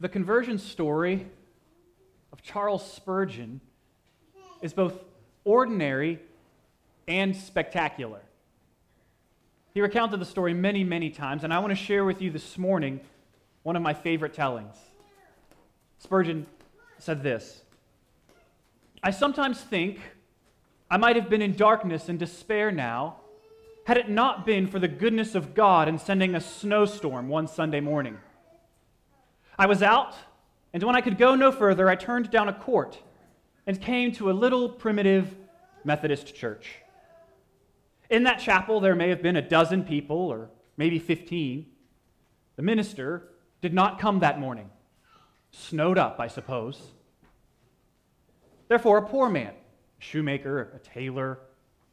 The conversion story of Charles Spurgeon is both ordinary and spectacular. He recounted the story many, many times, and I want to share with you this morning one of my favorite tellings. Spurgeon said this I sometimes think I might have been in darkness and despair now had it not been for the goodness of God in sending a snowstorm one Sunday morning. I was out, and when I could go no further, I turned down a court and came to a little primitive Methodist church. In that chapel, there may have been a dozen people, or maybe 15. The minister did not come that morning. Snowed up, I suppose. Therefore, a poor man, a shoemaker, a tailor,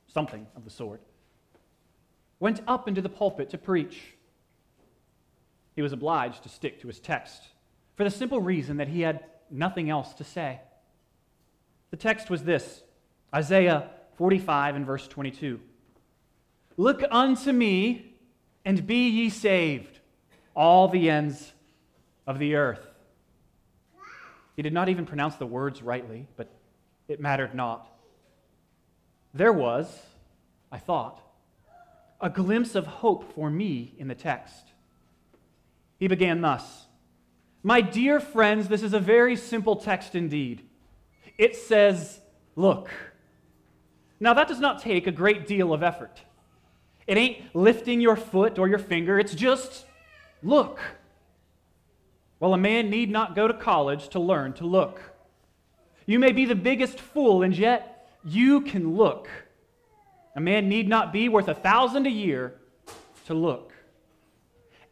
something of the sort, went up into the pulpit to preach. He was obliged to stick to his text for the simple reason that he had nothing else to say. The text was this Isaiah 45 and verse 22. Look unto me and be ye saved, all the ends of the earth. He did not even pronounce the words rightly, but it mattered not. There was, I thought, a glimpse of hope for me in the text. He began thus My dear friends, this is a very simple text indeed. It says, Look. Now, that does not take a great deal of effort. It ain't lifting your foot or your finger, it's just look. Well, a man need not go to college to learn to look. You may be the biggest fool, and yet you can look. A man need not be worth a thousand a year to look.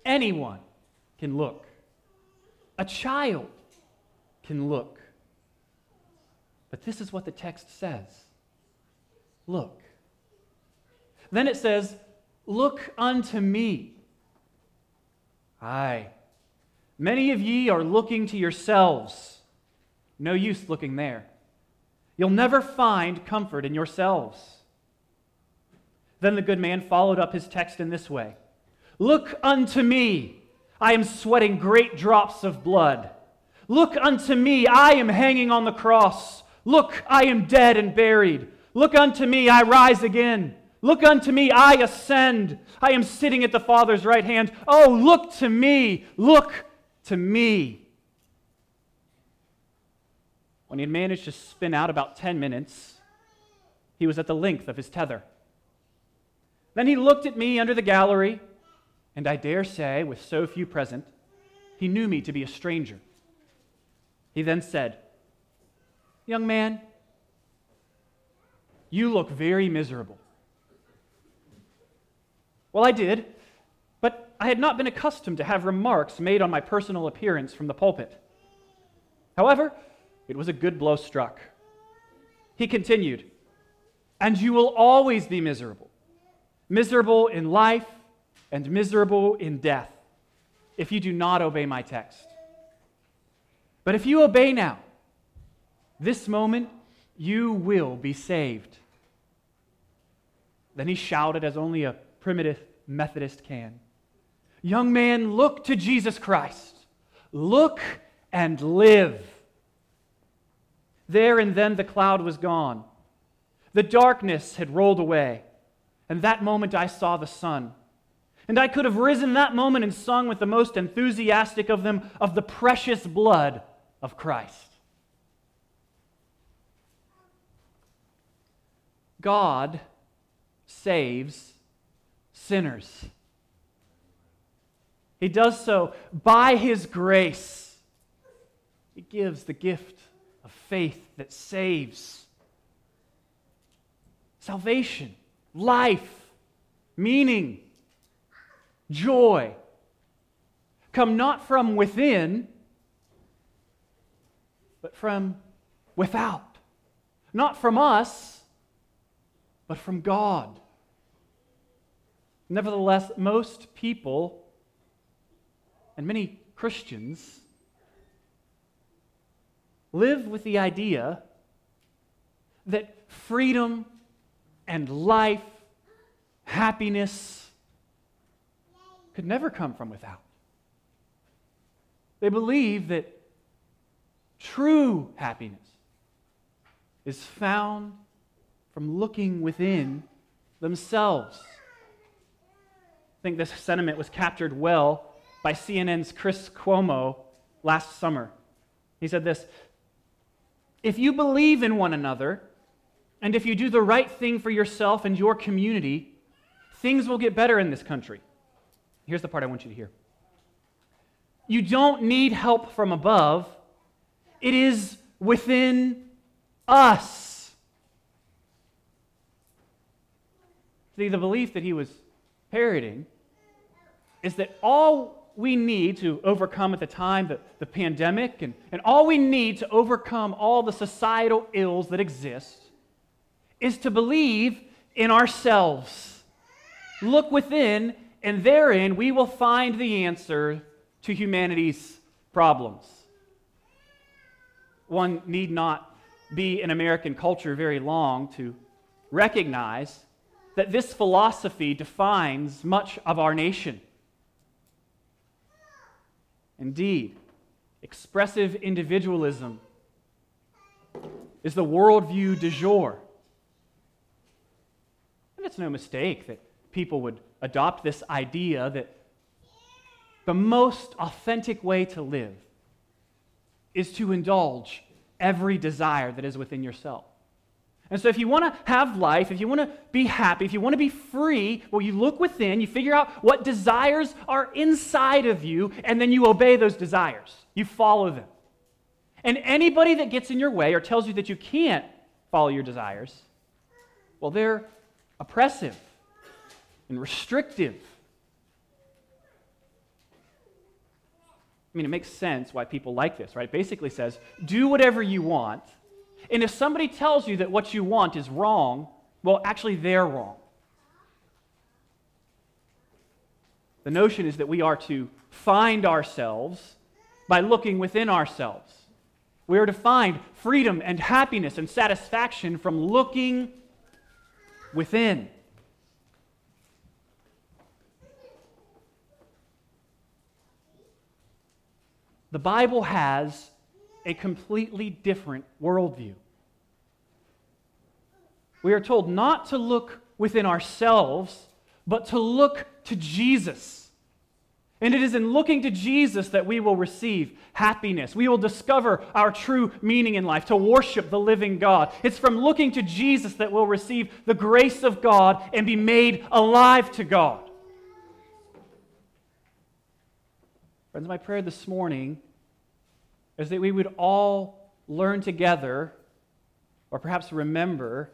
Anyone can look. A child can look. But this is what the text says look. Then it says, Look unto me. Aye. Many of ye are looking to yourselves. No use looking there. You'll never find comfort in yourselves. Then the good man followed up his text in this way Look unto me. I am sweating great drops of blood. Look unto me. I am hanging on the cross. Look, I am dead and buried. Look unto me. I rise again. Look unto me, I ascend. I am sitting at the Father's right hand. Oh, look to me, look to me. When he had managed to spin out about 10 minutes, he was at the length of his tether. Then he looked at me under the gallery, and I dare say, with so few present, he knew me to be a stranger. He then said, Young man, you look very miserable. Well, I did, but I had not been accustomed to have remarks made on my personal appearance from the pulpit. However, it was a good blow struck. He continued, And you will always be miserable, miserable in life and miserable in death, if you do not obey my text. But if you obey now, this moment, you will be saved. Then he shouted as only a primitive Methodist can. Young man, look to Jesus Christ. Look and live. There and then the cloud was gone. The darkness had rolled away. And that moment I saw the sun. And I could have risen that moment and sung with the most enthusiastic of them of the precious blood of Christ. God saves sinners. He does so by His grace. He gives the gift of faith that saves. Salvation, life, meaning, joy come not from within, but from without. Not from us, but from God. Nevertheless, most people and many Christians live with the idea that freedom and life, happiness, could never come from without. They believe that true happiness is found from looking within themselves. I think this sentiment was captured well by CNN's Chris Cuomo last summer. He said this If you believe in one another, and if you do the right thing for yourself and your community, things will get better in this country. Here's the part I want you to hear. You don't need help from above, it is within us. See, the belief that he was parroting is that all we need to overcome at the time the, the pandemic and, and all we need to overcome all the societal ills that exist is to believe in ourselves. Look within, and therein we will find the answer to humanity's problems. One need not be in American culture very long to recognize that this philosophy defines much of our nation. Indeed, expressive individualism is the worldview du jour. And it's no mistake that people would adopt this idea that the most authentic way to live is to indulge every desire that is within yourself. And so, if you want to have life, if you want to be happy, if you want to be free, well, you look within, you figure out what desires are inside of you, and then you obey those desires. You follow them. And anybody that gets in your way or tells you that you can't follow your desires, well, they're oppressive and restrictive. I mean, it makes sense why people like this, right? Basically says, do whatever you want. And if somebody tells you that what you want is wrong, well, actually, they're wrong. The notion is that we are to find ourselves by looking within ourselves. We are to find freedom and happiness and satisfaction from looking within. The Bible has a completely different worldview. We are told not to look within ourselves, but to look to Jesus. And it is in looking to Jesus that we will receive happiness. We will discover our true meaning in life, to worship the living God. It's from looking to Jesus that we'll receive the grace of God and be made alive to God. Friends, my prayer this morning is that we would all learn together, or perhaps remember,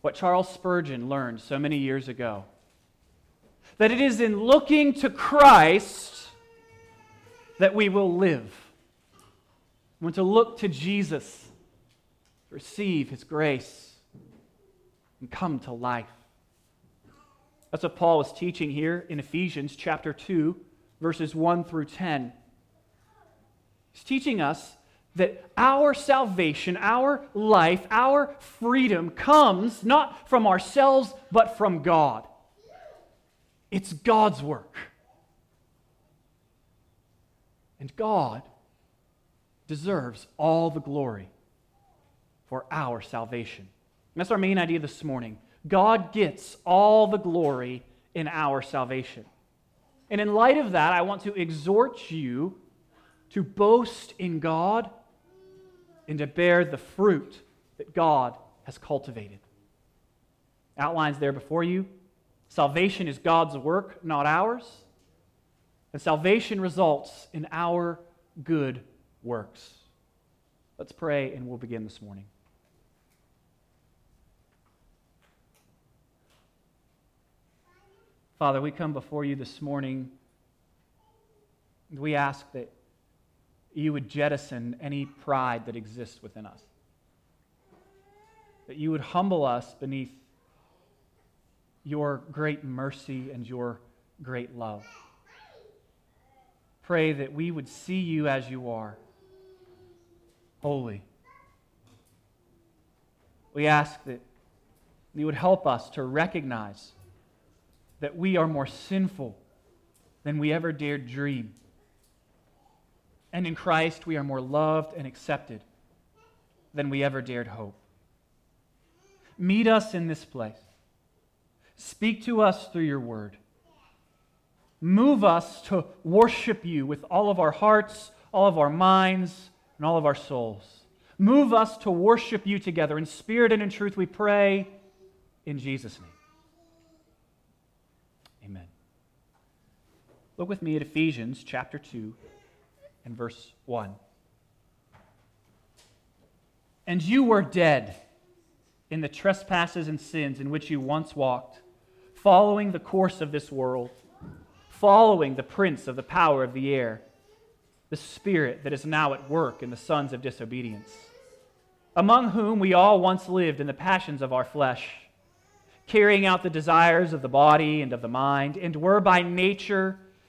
what Charles Spurgeon learned so many years ago. That it is in looking to Christ that we will live. We want to look to Jesus, receive his grace, and come to life. That's what Paul was teaching here in Ephesians chapter 2 verses 1 through 10. He's teaching us that our salvation, our life, our freedom comes not from ourselves, but from God. It's God's work. And God deserves all the glory for our salvation. And that's our main idea this morning. God gets all the glory in our salvation. And in light of that, I want to exhort you to boast in God and to bear the fruit that God has cultivated. Outlines there before you. Salvation is God's work, not ours. And salvation results in our good works. Let's pray and we'll begin this morning. Father, we come before you this morning. We ask that you would jettison any pride that exists within us. That you would humble us beneath your great mercy and your great love. Pray that we would see you as you are, holy. We ask that you would help us to recognize that we are more sinful than we ever dared dream. And in Christ, we are more loved and accepted than we ever dared hope. Meet us in this place. Speak to us through your word. Move us to worship you with all of our hearts, all of our minds, and all of our souls. Move us to worship you together. In spirit and in truth, we pray in Jesus' name. Amen. Look with me at Ephesians chapter 2 and verse 1. And you were dead in the trespasses and sins in which you once walked, following the course of this world, following the prince of the power of the air, the spirit that is now at work in the sons of disobedience, among whom we all once lived in the passions of our flesh, carrying out the desires of the body and of the mind, and were by nature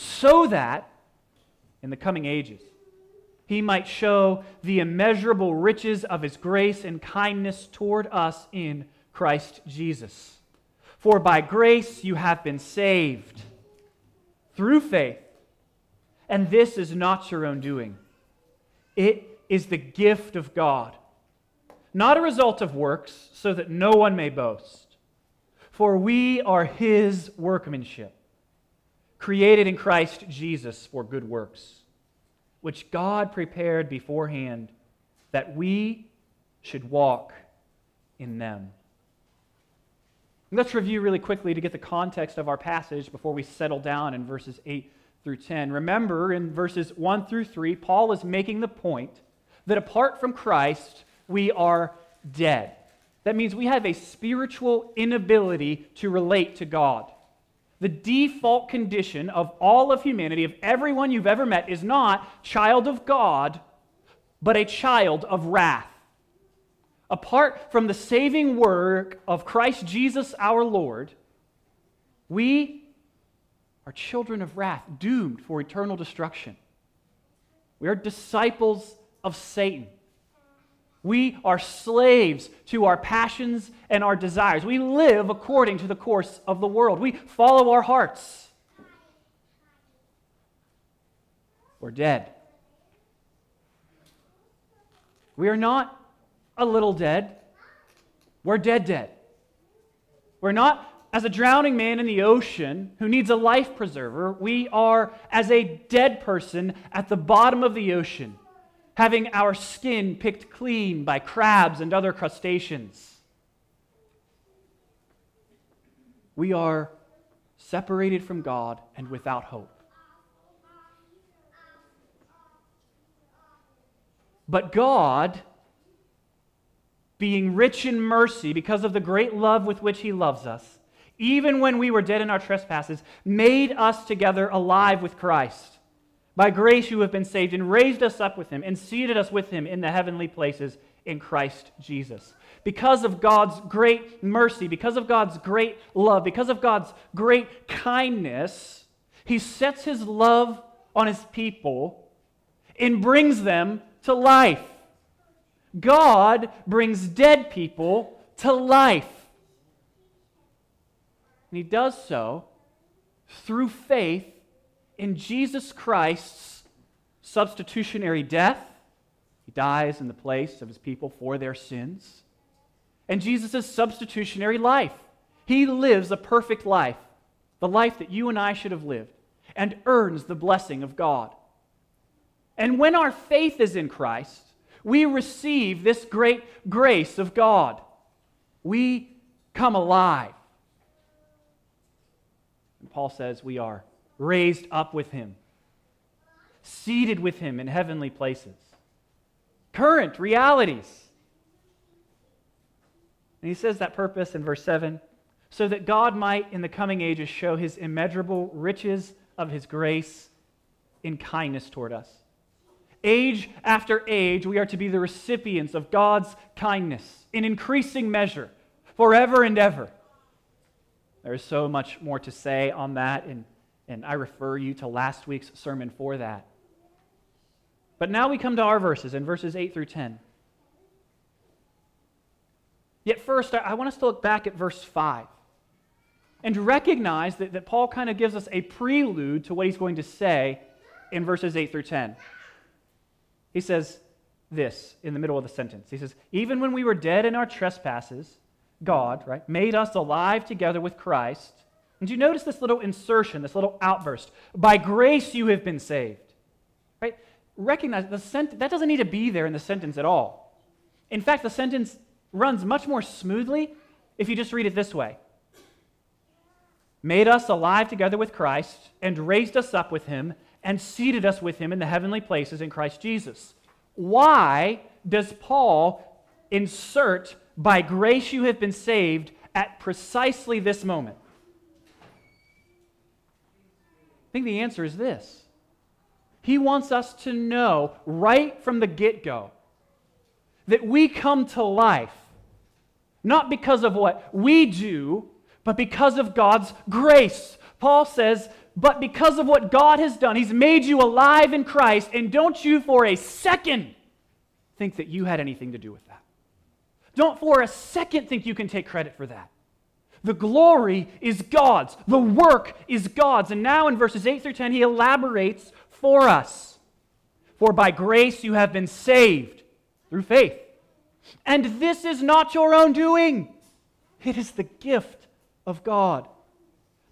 so that in the coming ages, he might show the immeasurable riches of his grace and kindness toward us in Christ Jesus. For by grace you have been saved through faith. And this is not your own doing, it is the gift of God, not a result of works, so that no one may boast. For we are his workmanship, created in Christ Jesus for good works which God prepared beforehand that we should walk in them. Let's review really quickly to get the context of our passage before we settle down in verses 8 through 10. Remember, in verses 1 through 3, Paul is making the point that apart from Christ, we are dead. That means we have a spiritual inability to relate to God. The default condition of all of humanity, of everyone you've ever met, is not child of God, but a child of wrath. Apart from the saving work of Christ Jesus our Lord, we are children of wrath, doomed for eternal destruction. We are disciples of Satan. We are slaves to our passions and our desires. We live according to the course of the world. We follow our hearts. We're dead. We are not a little dead. We're dead, dead. We're not as a drowning man in the ocean who needs a life preserver. We are as a dead person at the bottom of the ocean having our skin picked clean by crabs and other crustaceans. We are separated from God and without hope. But God, being rich in mercy because of the great love with which He loves us, even when we were dead in our trespasses, made us together alive with Christ. By grace you have been saved and raised us up with him and seated us with him in the heavenly places in Christ Jesus. Because of God's great mercy, because of God's great love, because of God's great kindness, he sets his love on his people and brings them to life. God brings dead people to life. And he does so through faith in Jesus Christ's substitutionary death. He dies in the place of his people for their sins. And Jesus' substitutionary life. He lives a perfect life, the life that you and I should have lived, and earns the blessing of God. And when our faith is in Christ, we receive this great grace of God. We come alive. And Paul says we are raised up with him, seated with him in heavenly places. Current realities. And he says that purpose in verse 7 so that God might in the coming ages show his immeasurable riches of his grace in kindness toward us. Age after age, we are to be the recipients of God's kindness in increasing measure, forever and ever. There is so much more to say on that, and, and I refer you to last week's sermon for that. But now we come to our verses in verses 8 through 10. Yet, first, I want us to look back at verse 5 and recognize that, that Paul kind of gives us a prelude to what he's going to say in verses 8 through 10. He says this in the middle of the sentence. He says, Even when we were dead in our trespasses, God, right, made us alive together with Christ. And do you notice this little insertion, this little outburst? By grace you have been saved. Right? Recognize the sent- that doesn't need to be there in the sentence at all. In fact, the sentence runs much more smoothly if you just read it this way Made us alive together with Christ, and raised us up with him, and seated us with him in the heavenly places in Christ Jesus. Why does Paul insert, by grace you have been saved, at precisely this moment? I think the answer is this. He wants us to know right from the get go that we come to life not because of what we do, but because of God's grace. Paul says, but because of what God has done, He's made you alive in Christ, and don't you for a second think that you had anything to do with that. Don't for a second think you can take credit for that. The glory is God's, the work is God's. And now in verses 8 through 10, he elaborates for us. For by grace you have been saved through faith. And this is not your own doing, it is the gift of God,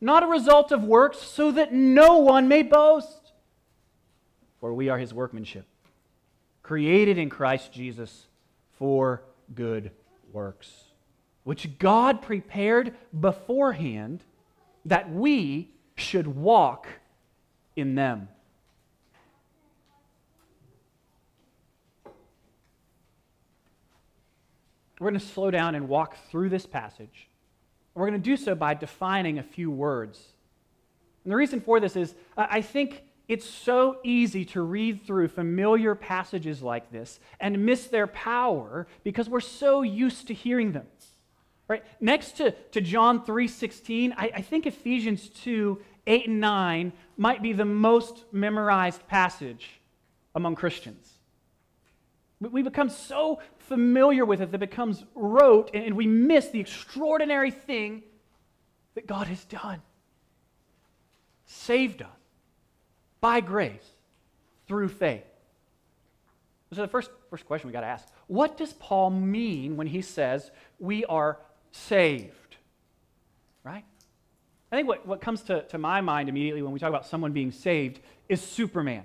not a result of works, so that no one may boast. For we are his workmanship, created in Christ Jesus for good works, which God prepared beforehand that we should walk in them. We're going to slow down and walk through this passage. We're going to do so by defining a few words. And the reason for this is I think it's so easy to read through familiar passages like this and miss their power because we're so used to hearing them. Right? Next to, to John 3.16, I, I think Ephesians 2, 8 and 9 might be the most memorized passage among Christians. We become so familiar with it that it becomes rote, and we miss the extraordinary thing that God has done. Saved us by grace through faith. So, the first, first question we got to ask what does Paul mean when he says we are saved? Right? I think what, what comes to, to my mind immediately when we talk about someone being saved is Superman.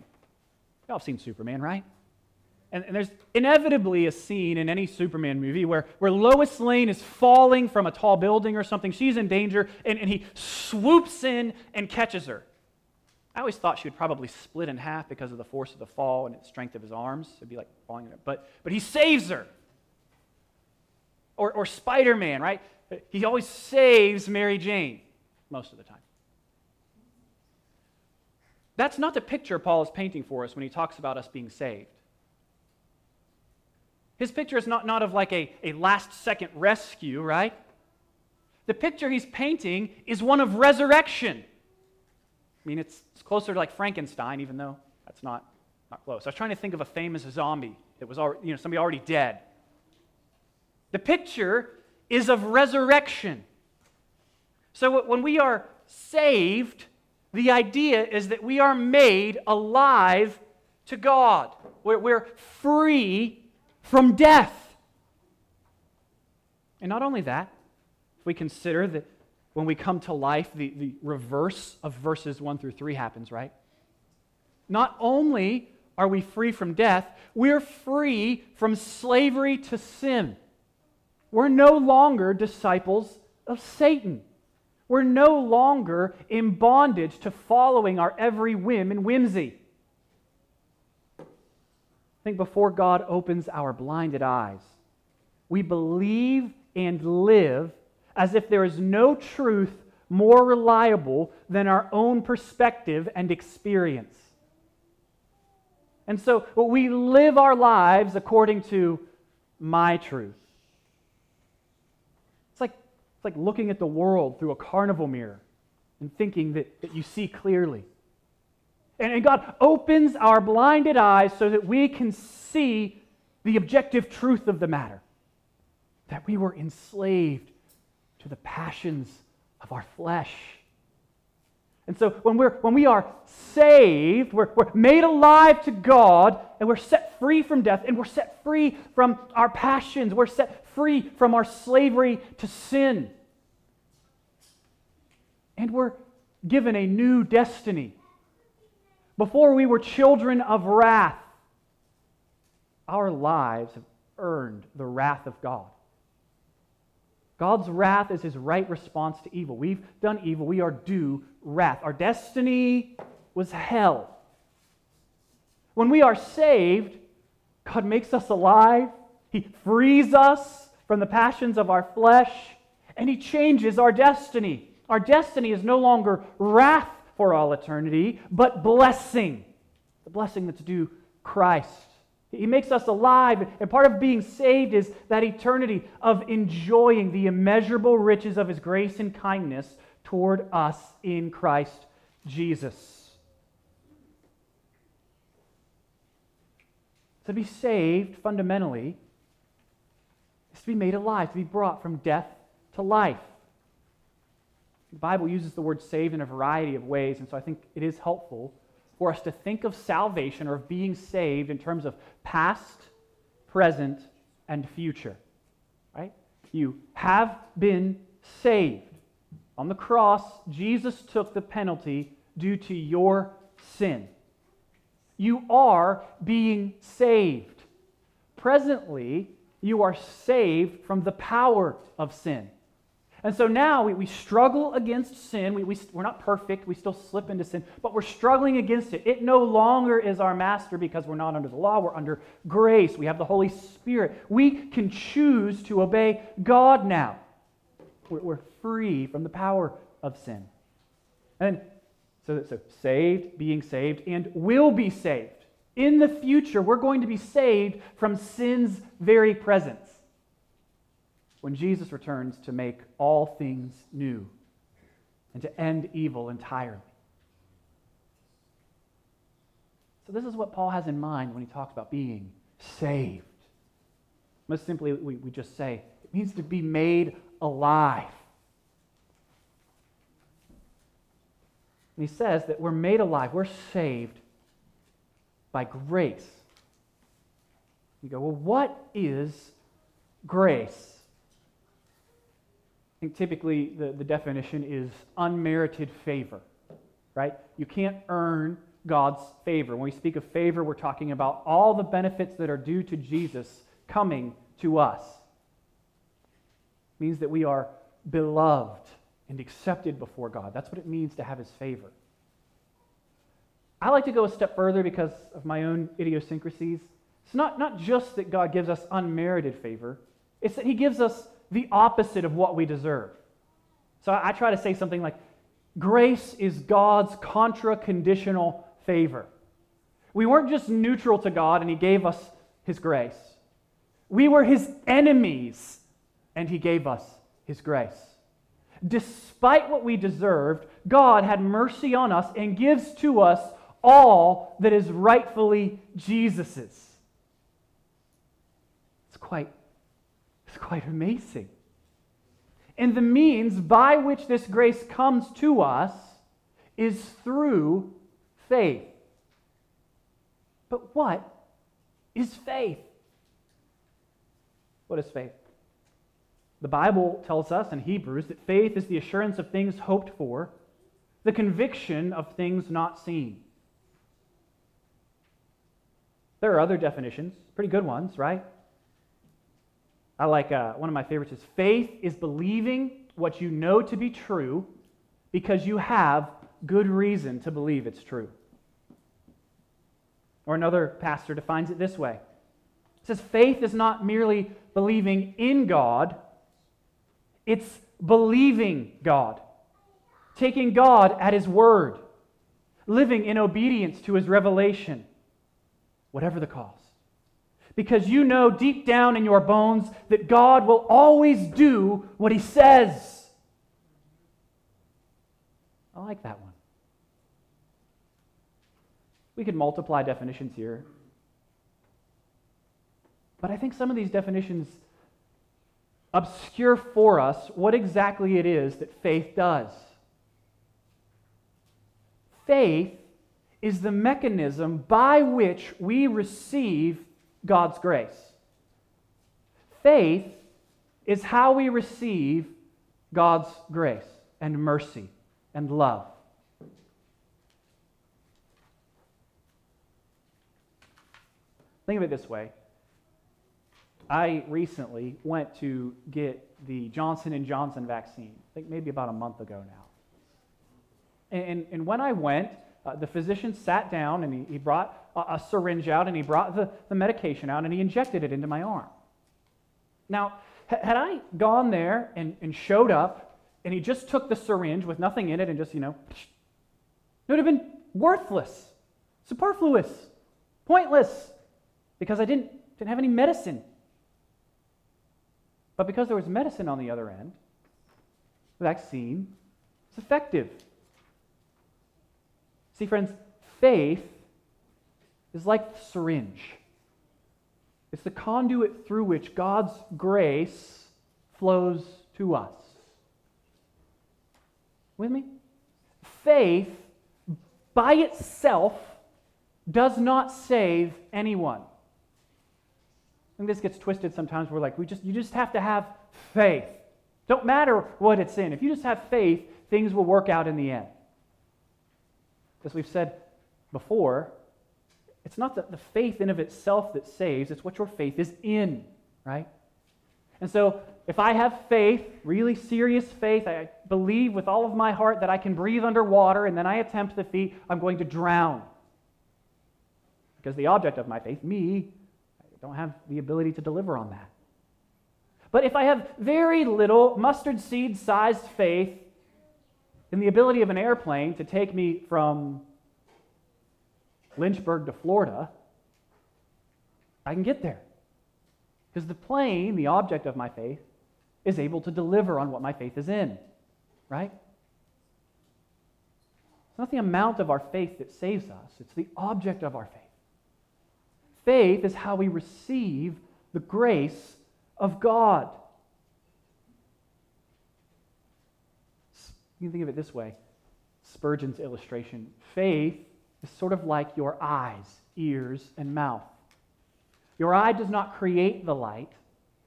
Y'all have seen Superman, right? And, and, there's inevitably a scene in any Superman movie where, where Lois Lane is falling from a tall building or something. She's in danger, and, and he swoops in and catches her. I always thought she would probably split in half because of the force of the fall and the strength of his arms. It'd be like falling in. But, but he saves her. Or, or Spider Man, right? He always saves Mary Jane most of the time. That's not the picture Paul is painting for us when he talks about us being saved. His picture is not, not of like a, a last second rescue, right? The picture he's painting is one of resurrection. I mean, it's, it's closer to like Frankenstein, even though that's not, not close. I was trying to think of a famous zombie that was already, you know, somebody already dead. The picture is of resurrection. So when we are saved, the idea is that we are made alive to God. We're, we're free from death. And not only that, if we consider that when we come to life, the, the reverse of verses 1 through 3 happens, right? Not only are we free from death, we're free from slavery to sin. We're no longer disciples of Satan. We're no longer in bondage to following our every whim and whimsy. I think before God opens our blinded eyes, we believe and live as if there is no truth more reliable than our own perspective and experience. And so we live our lives according to my truth. It's like, looking at the world through a carnival mirror and thinking that, that you see clearly. And, and God opens our blinded eyes so that we can see the objective truth of the matter that we were enslaved to the passions of our flesh. And so when, we're, when we are saved, we're, we're made alive to God, and we're set free from death, and we're set free from our passions, we're set free from our slavery to sin. And we're given a new destiny. Before we were children of wrath, our lives have earned the wrath of God. God's wrath is his right response to evil. We've done evil. We are due wrath. Our destiny was hell. When we are saved, God makes us alive. He frees us from the passions of our flesh, and He changes our destiny. Our destiny is no longer wrath for all eternity, but blessing. The blessing that's due Christ. He makes us alive. And part of being saved is that eternity of enjoying the immeasurable riches of His grace and kindness toward us in Christ Jesus. To be saved, fundamentally, is to be made alive, to be brought from death to life. The Bible uses the word saved in a variety of ways, and so I think it is helpful for us to think of salvation or of being saved in terms of past, present, and future. Right? You have been saved. On the cross, Jesus took the penalty due to your sin. You are being saved. Presently, you are saved from the power of sin. And so now we, we struggle against sin. We, we, we're not perfect. We still slip into sin, but we're struggling against it. It no longer is our master because we're not under the law. We're under grace. We have the Holy Spirit. We can choose to obey God now. We're, we're free from the power of sin. And so, so saved, being saved, and will be saved. In the future, we're going to be saved from sin's very presence when Jesus returns to make all things new and to end evil entirely. So, this is what Paul has in mind when he talks about being saved. Most simply, we, we just say it means to be made alive. And he says that we're made alive, we're saved by grace. You go, well, what is grace? I think typically the, the definition is unmerited favor, right? You can't earn God's favor. When we speak of favor, we're talking about all the benefits that are due to Jesus coming to us. It means that we are beloved and accepted before God. That's what it means to have his favor. I like to go a step further because of my own idiosyncrasies. It's not, not just that God gives us unmerited favor, it's that he gives us the opposite of what we deserve. So I, I try to say something like grace is God's contra conditional favor. We weren't just neutral to God and He gave us His grace, we were His enemies and He gave us His grace. Despite what we deserved, God had mercy on us and gives to us all that is rightfully Jesus's. It's quite it's quite amazing. And the means by which this grace comes to us is through faith. But what is faith? What is faith? The Bible tells us in Hebrews that faith is the assurance of things hoped for, the conviction of things not seen. There are other definitions, pretty good ones, right? I like uh, one of my favorites is faith is believing what you know to be true because you have good reason to believe it's true. Or another pastor defines it this way it says faith is not merely believing in God, it's believing God, taking God at His word, living in obedience to His revelation. whatever the cost. Because you know deep down in your bones that God will always do what he says. I like that one. We could multiply definitions here. But I think some of these definitions obscure for us what exactly it is that faith does. Faith is the mechanism by which we receive God's grace. Faith is how we receive God's grace and mercy and love. Think of it this way. I recently went to get the Johnson & Johnson vaccine, I think maybe about a month ago now. And, and when I went, uh, the physician sat down and he, he brought a, a, syringe out and he brought the, the medication out and he injected it into my arm. Now, had I gone there and, and showed up and he just took the syringe with nothing in it and just, you know, it would have been worthless, superfluous, pointless, because I didn't, didn't have any medicine. But because there was medicine on the other end, the vaccine was effective. See, friends, faith is like the syringe. It's the conduit through which God's grace flows to us. With me? Faith by itself does not save anyone. Think this gets twisted sometimes. We're like, we just, you just have to have faith. Don't matter what it's in. If you just have faith, things will work out in the end. As we've said before, it's not the, the faith in of itself that saves, it's what your faith is in, right? And so if I have faith, really serious faith, I believe with all of my heart that I can breathe underwater and then I attempt the feat, I'm going to drown. Because the object of my faith, me, don't have the ability to deliver on that. But if I have very little mustard seed sized faith in the ability of an airplane to take me from Lynchburg to Florida, I can get there. Because the plane, the object of my faith, is able to deliver on what my faith is in, right? It's not the amount of our faith that saves us, it's the object of our faith. Faith is how we receive the grace of God. You can think of it this way Spurgeon's illustration faith is sort of like your eyes, ears, and mouth. Your eye does not create the light,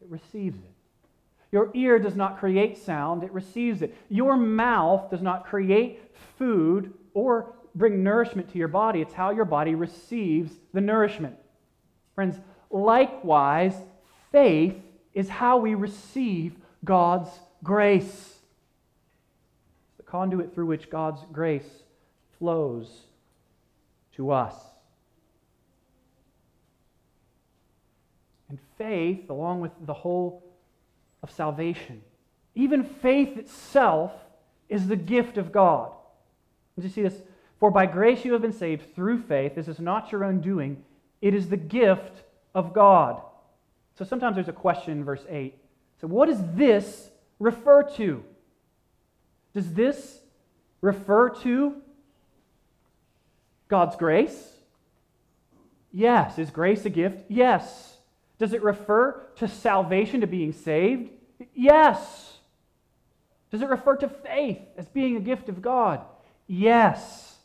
it receives it. Your ear does not create sound, it receives it. Your mouth does not create food or bring nourishment to your body, it's how your body receives the nourishment. Friends, likewise, faith is how we receive God's grace. The conduit through which God's grace flows to us. And faith, along with the whole of salvation, even faith itself, is the gift of God. Did you see this? For by grace you have been saved through faith. This is not your own doing, it is the gift of God. So sometimes there's a question in verse 8. So, what does this refer to? Does this refer to God's grace? Yes. Is grace a gift? Yes. Does it refer to salvation, to being saved? Yes. Does it refer to faith as being a gift of God? Yes.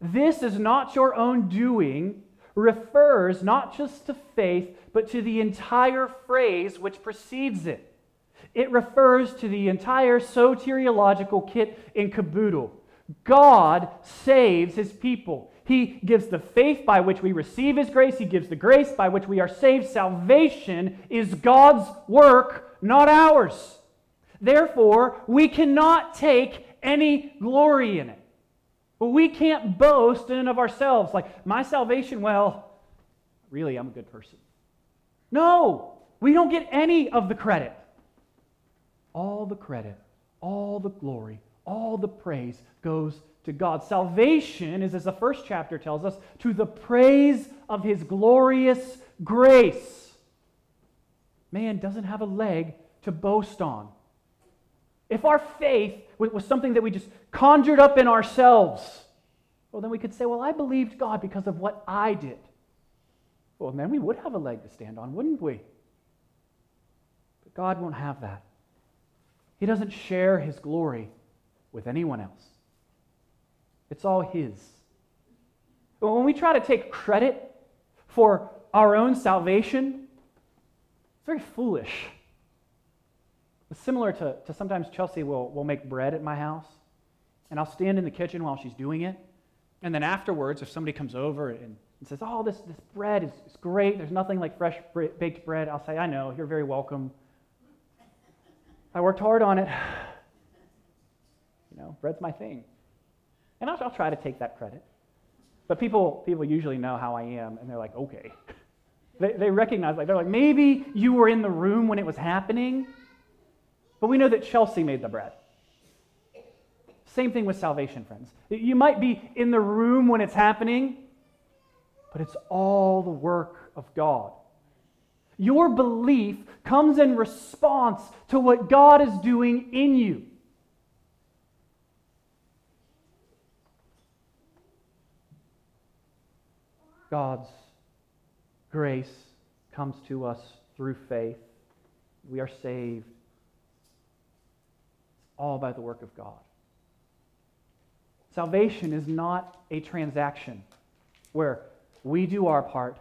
This is not your own doing, refers not just to faith, but to the entire phrase which precedes it. It refers to the entire soteriological kit and caboodle. God saves his people. He gives the faith by which we receive his grace, he gives the grace by which we are saved. Salvation is God's work, not ours. Therefore, we cannot take any glory in it. But we can't boast in and of ourselves, like, my salvation, well, really, I'm a good person. No, we don't get any of the credit. All the credit, all the glory all the praise goes to God. Salvation is, as the first chapter tells us, to the praise of his glorious grace. Man doesn't have a leg to boast on. If our faith was something that we just conjured up in ourselves, well, then we could say, Well, I believed God because of what I did. Well, then we would have a leg to stand on, wouldn't we? But God won't have that. He doesn't share his glory with anyone else, it's all his. But when we try to take credit for our own salvation, it's very foolish. Similar to, to sometimes Chelsea will, will make bread at my house, and I'll stand in the kitchen while she's doing it. And then afterwards, if somebody comes over and, and says, Oh, this, this bread is, is great, there's nothing like fresh baked bread, I'll say, I know, you're very welcome. I worked hard on it. You know, bread's my thing. And I'll, I'll try to take that credit. But people, people usually know how I am, and they're like, okay. they, they recognize, like, they're like, maybe you were in the room when it was happening, but we know that Chelsea made the bread. Same thing with salvation, friends. You might be in the room when it's happening, but it's all the work of God. Your belief comes in response to what God is doing in you. God's grace comes to us through faith. We are saved all by the work of God. Salvation is not a transaction where we do our part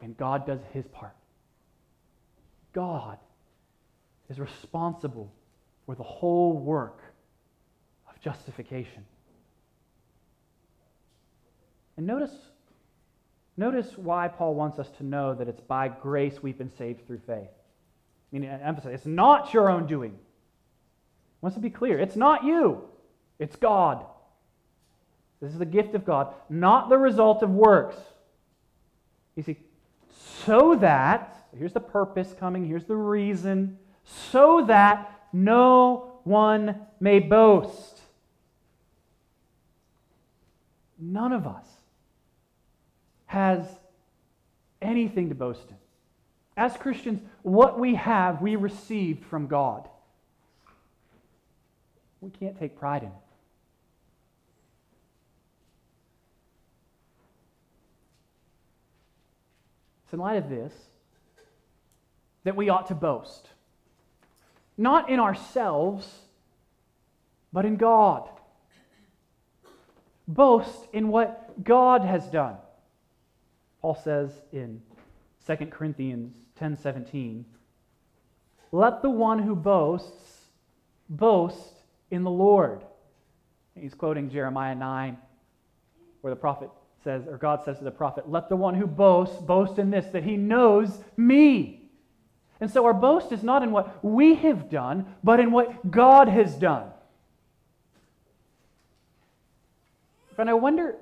and God does his part. God is responsible for the whole work of justification. And notice, notice why Paul wants us to know that it's by grace we've been saved through faith. I mean, emphasize, it's not your own doing wants to be clear. It's not you, it's God. This is the gift of God, not the result of works. You see, so that, here's the purpose coming, here's the reason, so that no one may boast. None of us has anything to boast in. As Christians, what we have, we received from God. We can't take pride in it. It's in light of this that we ought to boast. Not in ourselves, but in God. Boast in what God has done. Paul says in 2 Corinthians 10:17, "Let the one who boasts boast in the Lord. He's quoting Jeremiah 9, where the prophet says, or God says to the prophet, Let the one who boasts boast in this, that he knows me. And so our boast is not in what we have done, but in what God has done. And I wonder,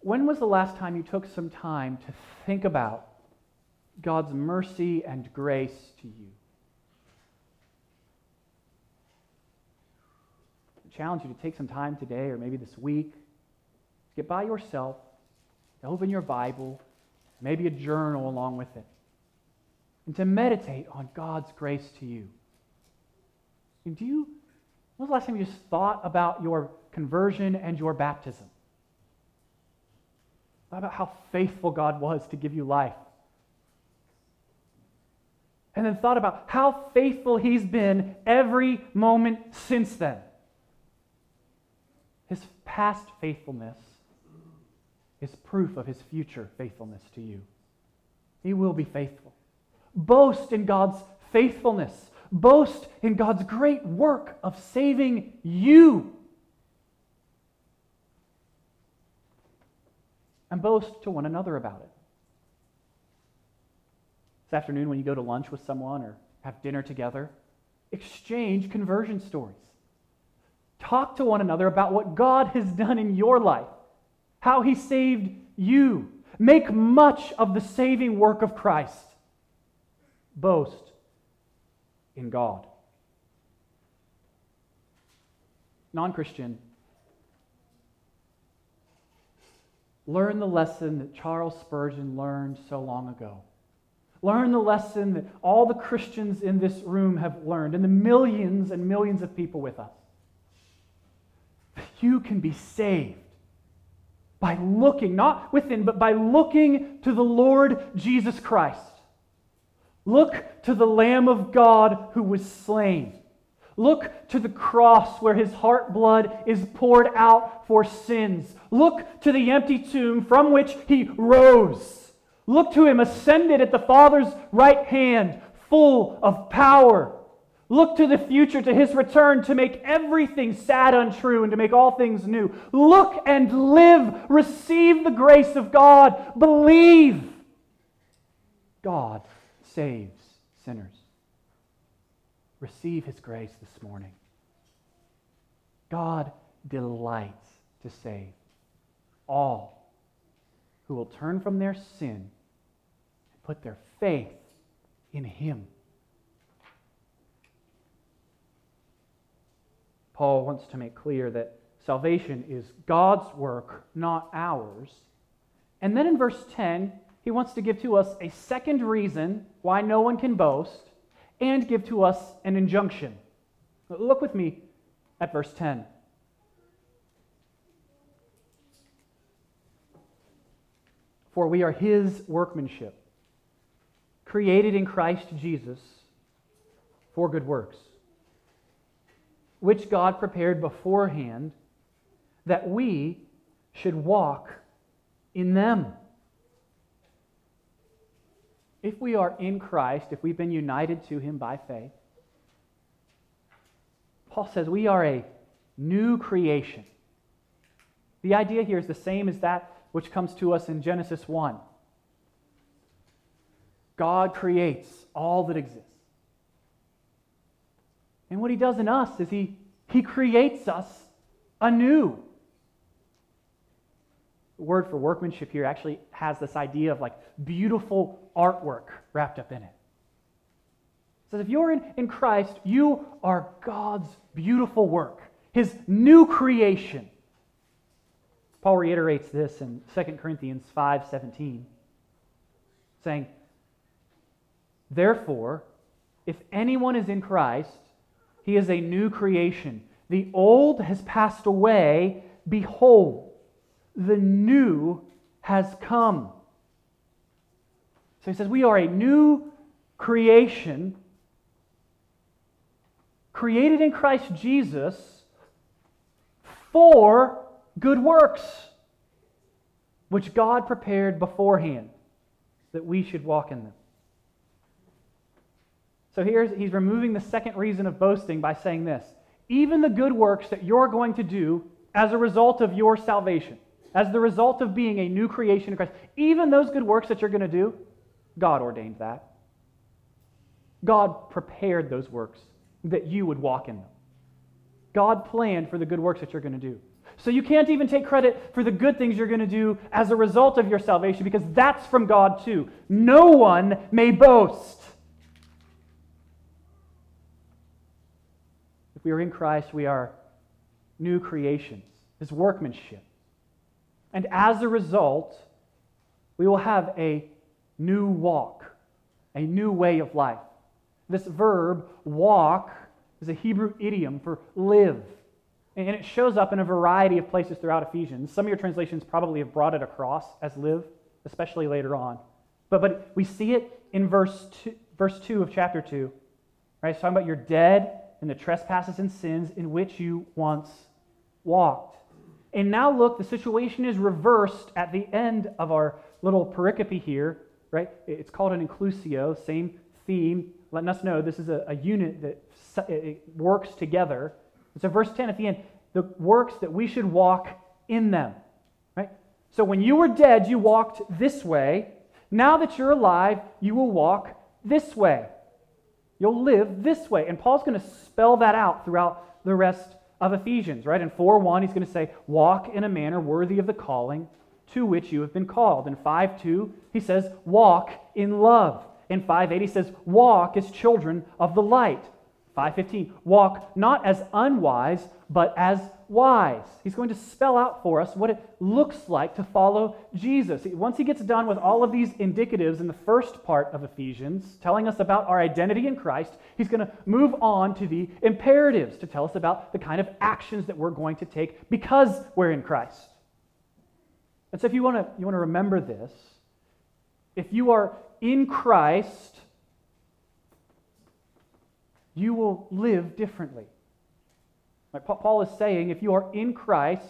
when was the last time you took some time to think about God's mercy and grace to you? Challenge you to take some time today or maybe this week to get by yourself, to open your Bible, maybe a journal along with it, and to meditate on God's grace to you. And do you, when was the last time you just thought about your conversion and your baptism? Thought about how faithful God was to give you life. And then thought about how faithful He's been every moment since then. His past faithfulness is proof of his future faithfulness to you. He will be faithful. Boast in God's faithfulness. Boast in God's great work of saving you. And boast to one another about it. This afternoon, when you go to lunch with someone or have dinner together, exchange conversion stories. Talk to one another about what God has done in your life, how he saved you. Make much of the saving work of Christ. Boast in God. Non Christian, learn the lesson that Charles Spurgeon learned so long ago. Learn the lesson that all the Christians in this room have learned, and the millions and millions of people with us. You can be saved by looking, not within, but by looking to the Lord Jesus Christ. Look to the Lamb of God who was slain. Look to the cross where his heart blood is poured out for sins. Look to the empty tomb from which he rose. Look to him ascended at the Father's right hand, full of power. Look to the future, to his return, to make everything sad untrue and to make all things new. Look and live. Receive the grace of God. Believe. God saves sinners. Receive his grace this morning. God delights to save all who will turn from their sin and put their faith in him. Paul wants to make clear that salvation is God's work, not ours. And then in verse 10, he wants to give to us a second reason why no one can boast and give to us an injunction. Look with me at verse 10. For we are his workmanship, created in Christ Jesus for good works, which God prepared beforehand that we should walk in them. If we are in Christ, if we've been united to him by faith, Paul says we are a new creation. The idea here is the same as that which comes to us in Genesis 1. God creates all that exists. And what he does in us is he, he creates us anew The word for workmanship here actually has this idea of like beautiful artwork wrapped up in it. It says if you're in, in Christ, you are God's beautiful work, his new creation. Paul reiterates this in 2 Corinthians 5:17, saying, Therefore, if anyone is in Christ, he is a new creation. The old has passed away. Behold, the new has come. So he says, We are a new creation created in Christ Jesus for good works, which God prepared beforehand that we should walk in them. So here's, he's removing the second reason of boasting by saying this even the good works that you're going to do as a result of your salvation as the result of being a new creation in Christ, even those good works that you're going to do, God ordained that. God prepared those works that you would walk in them. God planned for the good works that you're going to do. So you can't even take credit for the good things you're going to do as a result of your salvation because that's from God too. No one may boast. If we are in Christ, we are new creations, his workmanship. And as a result, we will have a new walk, a new way of life. This verb, walk, is a Hebrew idiom for live. And it shows up in a variety of places throughout Ephesians. Some of your translations probably have brought it across as live, especially later on. But, but we see it in verse two, verse 2 of chapter 2. Right? It's talking about you're dead in the trespasses and sins in which you once walked. And now look, the situation is reversed at the end of our little pericope here, right? It's called an inclusio, same theme, letting us know this is a, a unit that works together. So, verse 10 at the end, the works that we should walk in them, right? So, when you were dead, you walked this way. Now that you're alive, you will walk this way. You'll live this way. And Paul's going to spell that out throughout the rest of Ephesians, right? In 4 1, he's going to say, Walk in a manner worthy of the calling to which you have been called. In 5 2, he says, Walk in love. In 5 8, he says, Walk as children of the light. 5:15, walk not as unwise, but as wise. He's going to spell out for us what it looks like to follow Jesus. Once he gets done with all of these indicatives in the first part of Ephesians, telling us about our identity in Christ, he's going to move on to the imperatives to tell us about the kind of actions that we're going to take because we're in Christ. And so if you want to you want to remember this, if you are in Christ, you will live differently. Like Paul is saying, if you are in Christ,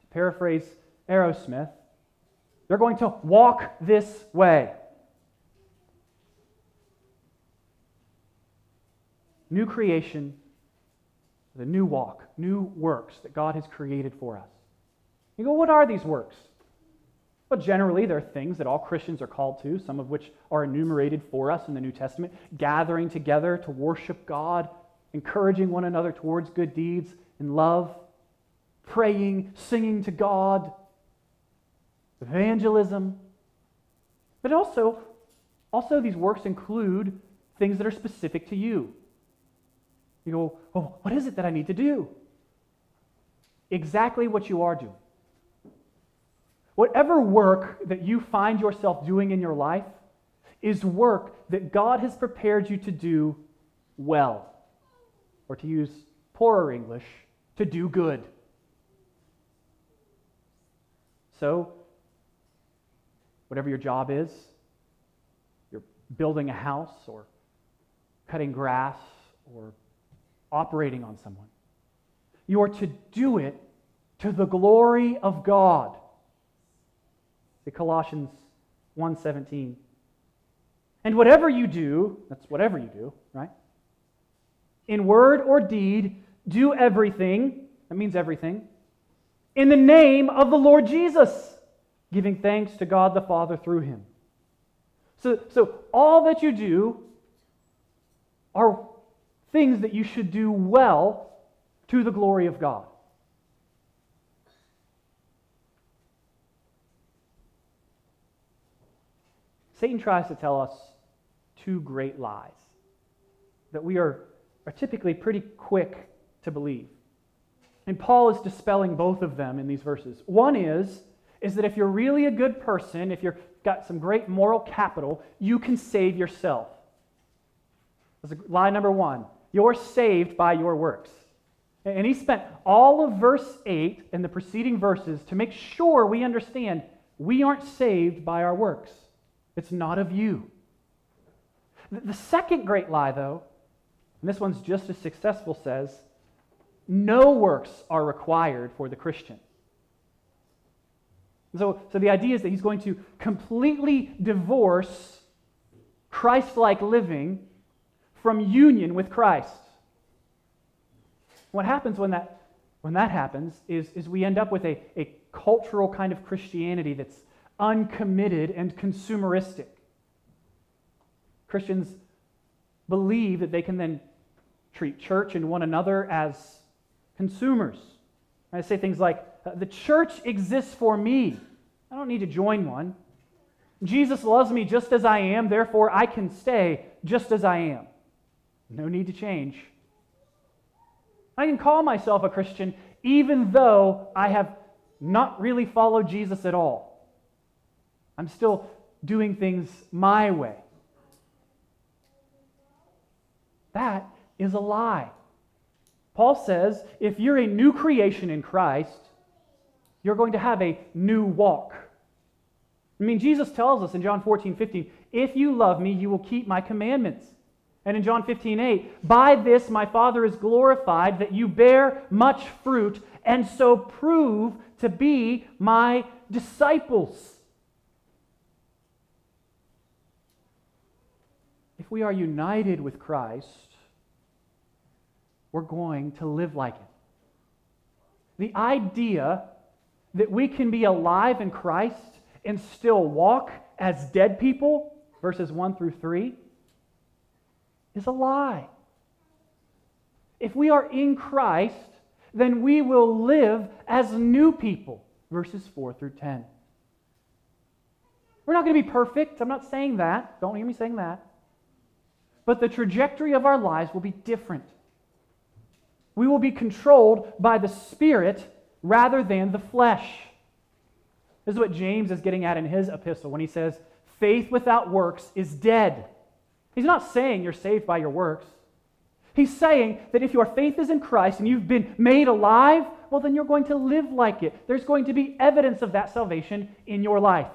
to paraphrase Aerosmith, you're going to walk this way. New creation, the new walk, new works that God has created for us. You go, what are these works? Well, generally, there are things that all Christians are called to, some of which are enumerated for us in the New Testament gathering together to worship God, encouraging one another towards good deeds in love, praying, singing to God, evangelism. But also, also these works include things that are specific to you. You go, oh, what is it that I need to do? Exactly what you are doing. Whatever work that you find yourself doing in your life is work that God has prepared you to do well. Or to use poorer English, to do good. So, whatever your job is, you're building a house or cutting grass or operating on someone. You are to do it to the glory of God. See Colossians 1:17. And whatever you do, that's whatever you do? In word or deed, do everything, that means everything, in the name of the Lord Jesus, giving thanks to God the Father through him. So, so all that you do are things that you should do well to the glory of God. Satan tries to tell us two great lies that we are, are typically pretty quick to believe. And Paul is dispelling both of them in these verses. One is, is that if you're really a good person, if you've got some great moral capital, you can save yourself. That's lie number one. You're saved by your works. And he spent all of verse 8 and the preceding verses to make sure we understand we aren't saved by our works. It's not of you. The second great lie, though, and this one's just as successful, says no works are required for the Christian. So, so the idea is that he's going to completely divorce Christ like living from union with Christ. What happens when that, when that happens is, is we end up with a, a cultural kind of Christianity that's uncommitted and consumeristic. Christians believe that they can then treat church and one another as consumers. I say things like, uh, the church exists for me. I don't need to join one. Jesus loves me just as I am, therefore I can stay just as I am. No need to change. I can call myself a Christian even though I have not really followed Jesus at all. I'm still doing things my way. That is a lie. Paul says if you're a new creation in Christ, you're going to have a new walk. I mean, Jesus tells us in John 14, 15, if you love me, you will keep my commandments. And in John 15, 8, by this my Father is glorified that you bear much fruit and so prove to be my disciples. if we are united with Christ, we're going to live like it. The idea that we can be alive in Christ and still walk as dead people, verses 1 through 3, is a lie. If we are in Christ, then we will live as new people, verses 4 through 10. We're not going to be perfect. I'm not saying that. Don't hear me saying that. but the trajectory of our lives will be different. We will be controlled by the Spirit rather than the flesh. This is what James is getting at in his epistle when he says, faith without works is dead. He's not saying you're saved by your works. He's saying that if your faith is in Christ and you've been made alive, well, then you're going to live like it. There's going to be evidence of that salvation in your life.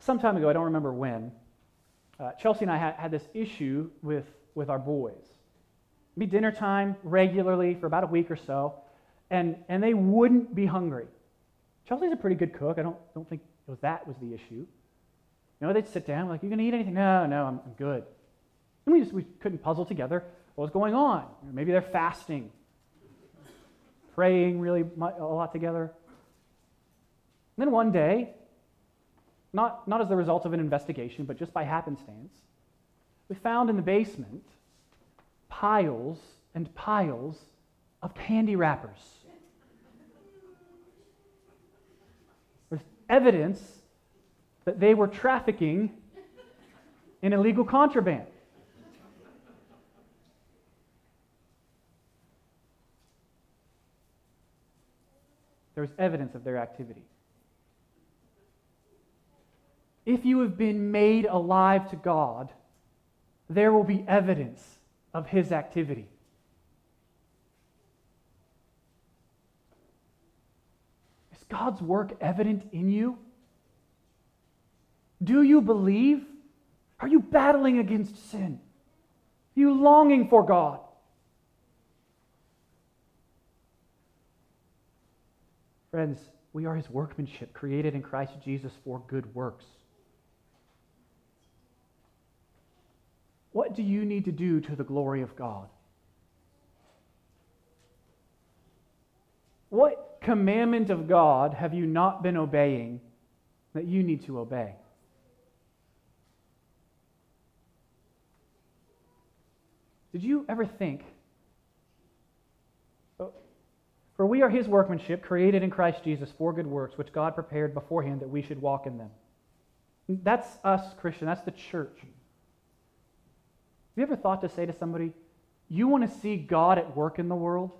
Some time ago, I don't remember when, uh, Chelsea and I had, had this issue with, with our boys. It'd be dinner time regularly for about a week or so, and, and they wouldn't be hungry. Chelsea's a pretty good cook. I don't, don't think was that was the issue. You know, they'd sit down, like, you to eat anything? No, no, I'm, I'm good. And we just we couldn't puzzle together what was going on. Maybe they're fasting, praying really a lot together. And then one day, not, not as the result of an investigation, but just by happenstance, we found in the basement piles and piles of candy wrappers. There's evidence that they were trafficking in illegal contraband. There was evidence of their activity. If you have been made alive to God, there will be evidence of his activity. Is God's work evident in you? Do you believe? Are you battling against sin? Are you longing for God? Friends, we are his workmanship, created in Christ Jesus for good works. What do you need to do to the glory of God? What commandment of God have you not been obeying that you need to obey? Did you ever think oh, For we are his workmanship, created in Christ Jesus for good works, which God prepared beforehand that we should walk in them. That's us, Christian. That's the church. Have you ever thought to say to somebody, You want to see God at work in the world?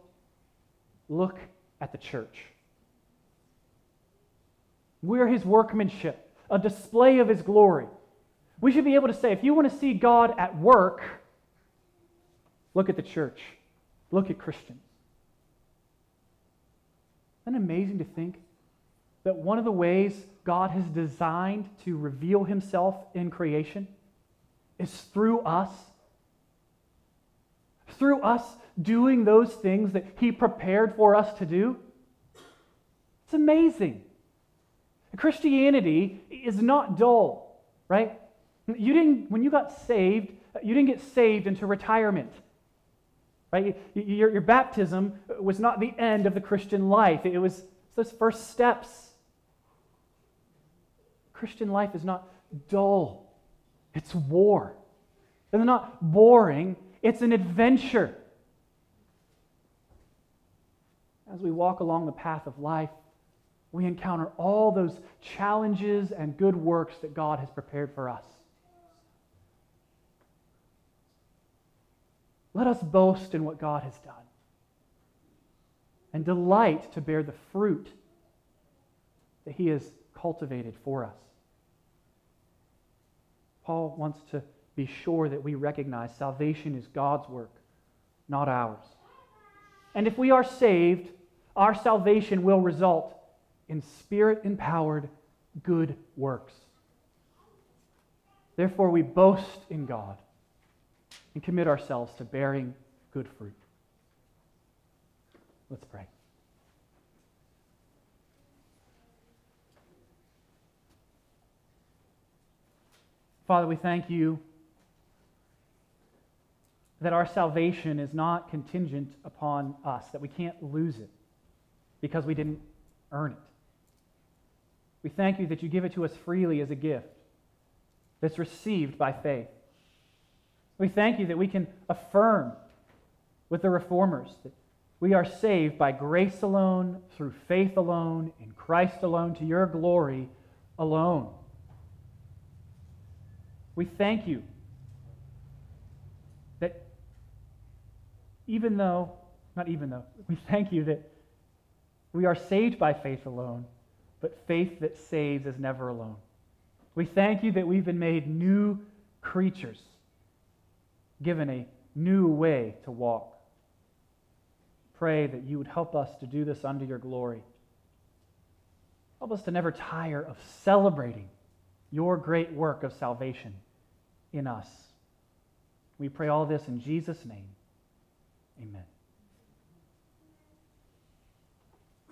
Look at the church. We're his workmanship, a display of his glory. We should be able to say, if you want to see God at work, look at the church, look at Christians. Isn't it amazing to think that one of the ways God has designed to reveal himself in creation is through us? Through us doing those things that he prepared for us to do? It's amazing. Christianity is not dull, right? You didn't, when you got saved, you didn't get saved into retirement. Right? Your, your baptism was not the end of the Christian life, it was those first steps. Christian life is not dull, it's war. And it's not boring, it's an adventure. As we walk along the path of life, we encounter all those challenges and good works that God has prepared for us. Let us boast in what God has done and delight to bear the fruit that He has cultivated for us. Paul wants to be sure that we recognize salvation is God's work, not ours. And if we are saved, our salvation will result in spirit empowered good works. Therefore, we boast in God and commit ourselves to bearing good fruit. Let's pray. Father, we thank you that our salvation is not contingent upon us, that we can't lose it because we didn't earn it. We thank you that you give it to us freely as a gift that's received by faith. We thank you that we can affirm with the reformers that we are saved by grace alone, through faith alone, in Christ alone, to your glory alone. We thank you even though, not even though, we thank you that we are saved by faith alone, but faith that saves is never alone. We thank you that we've been made new creatures, given a new way to walk. Pray that you would help us to do this under your glory. Help us to never tire of celebrating your great work of salvation in us. We pray all this in Jesus' name. Amen.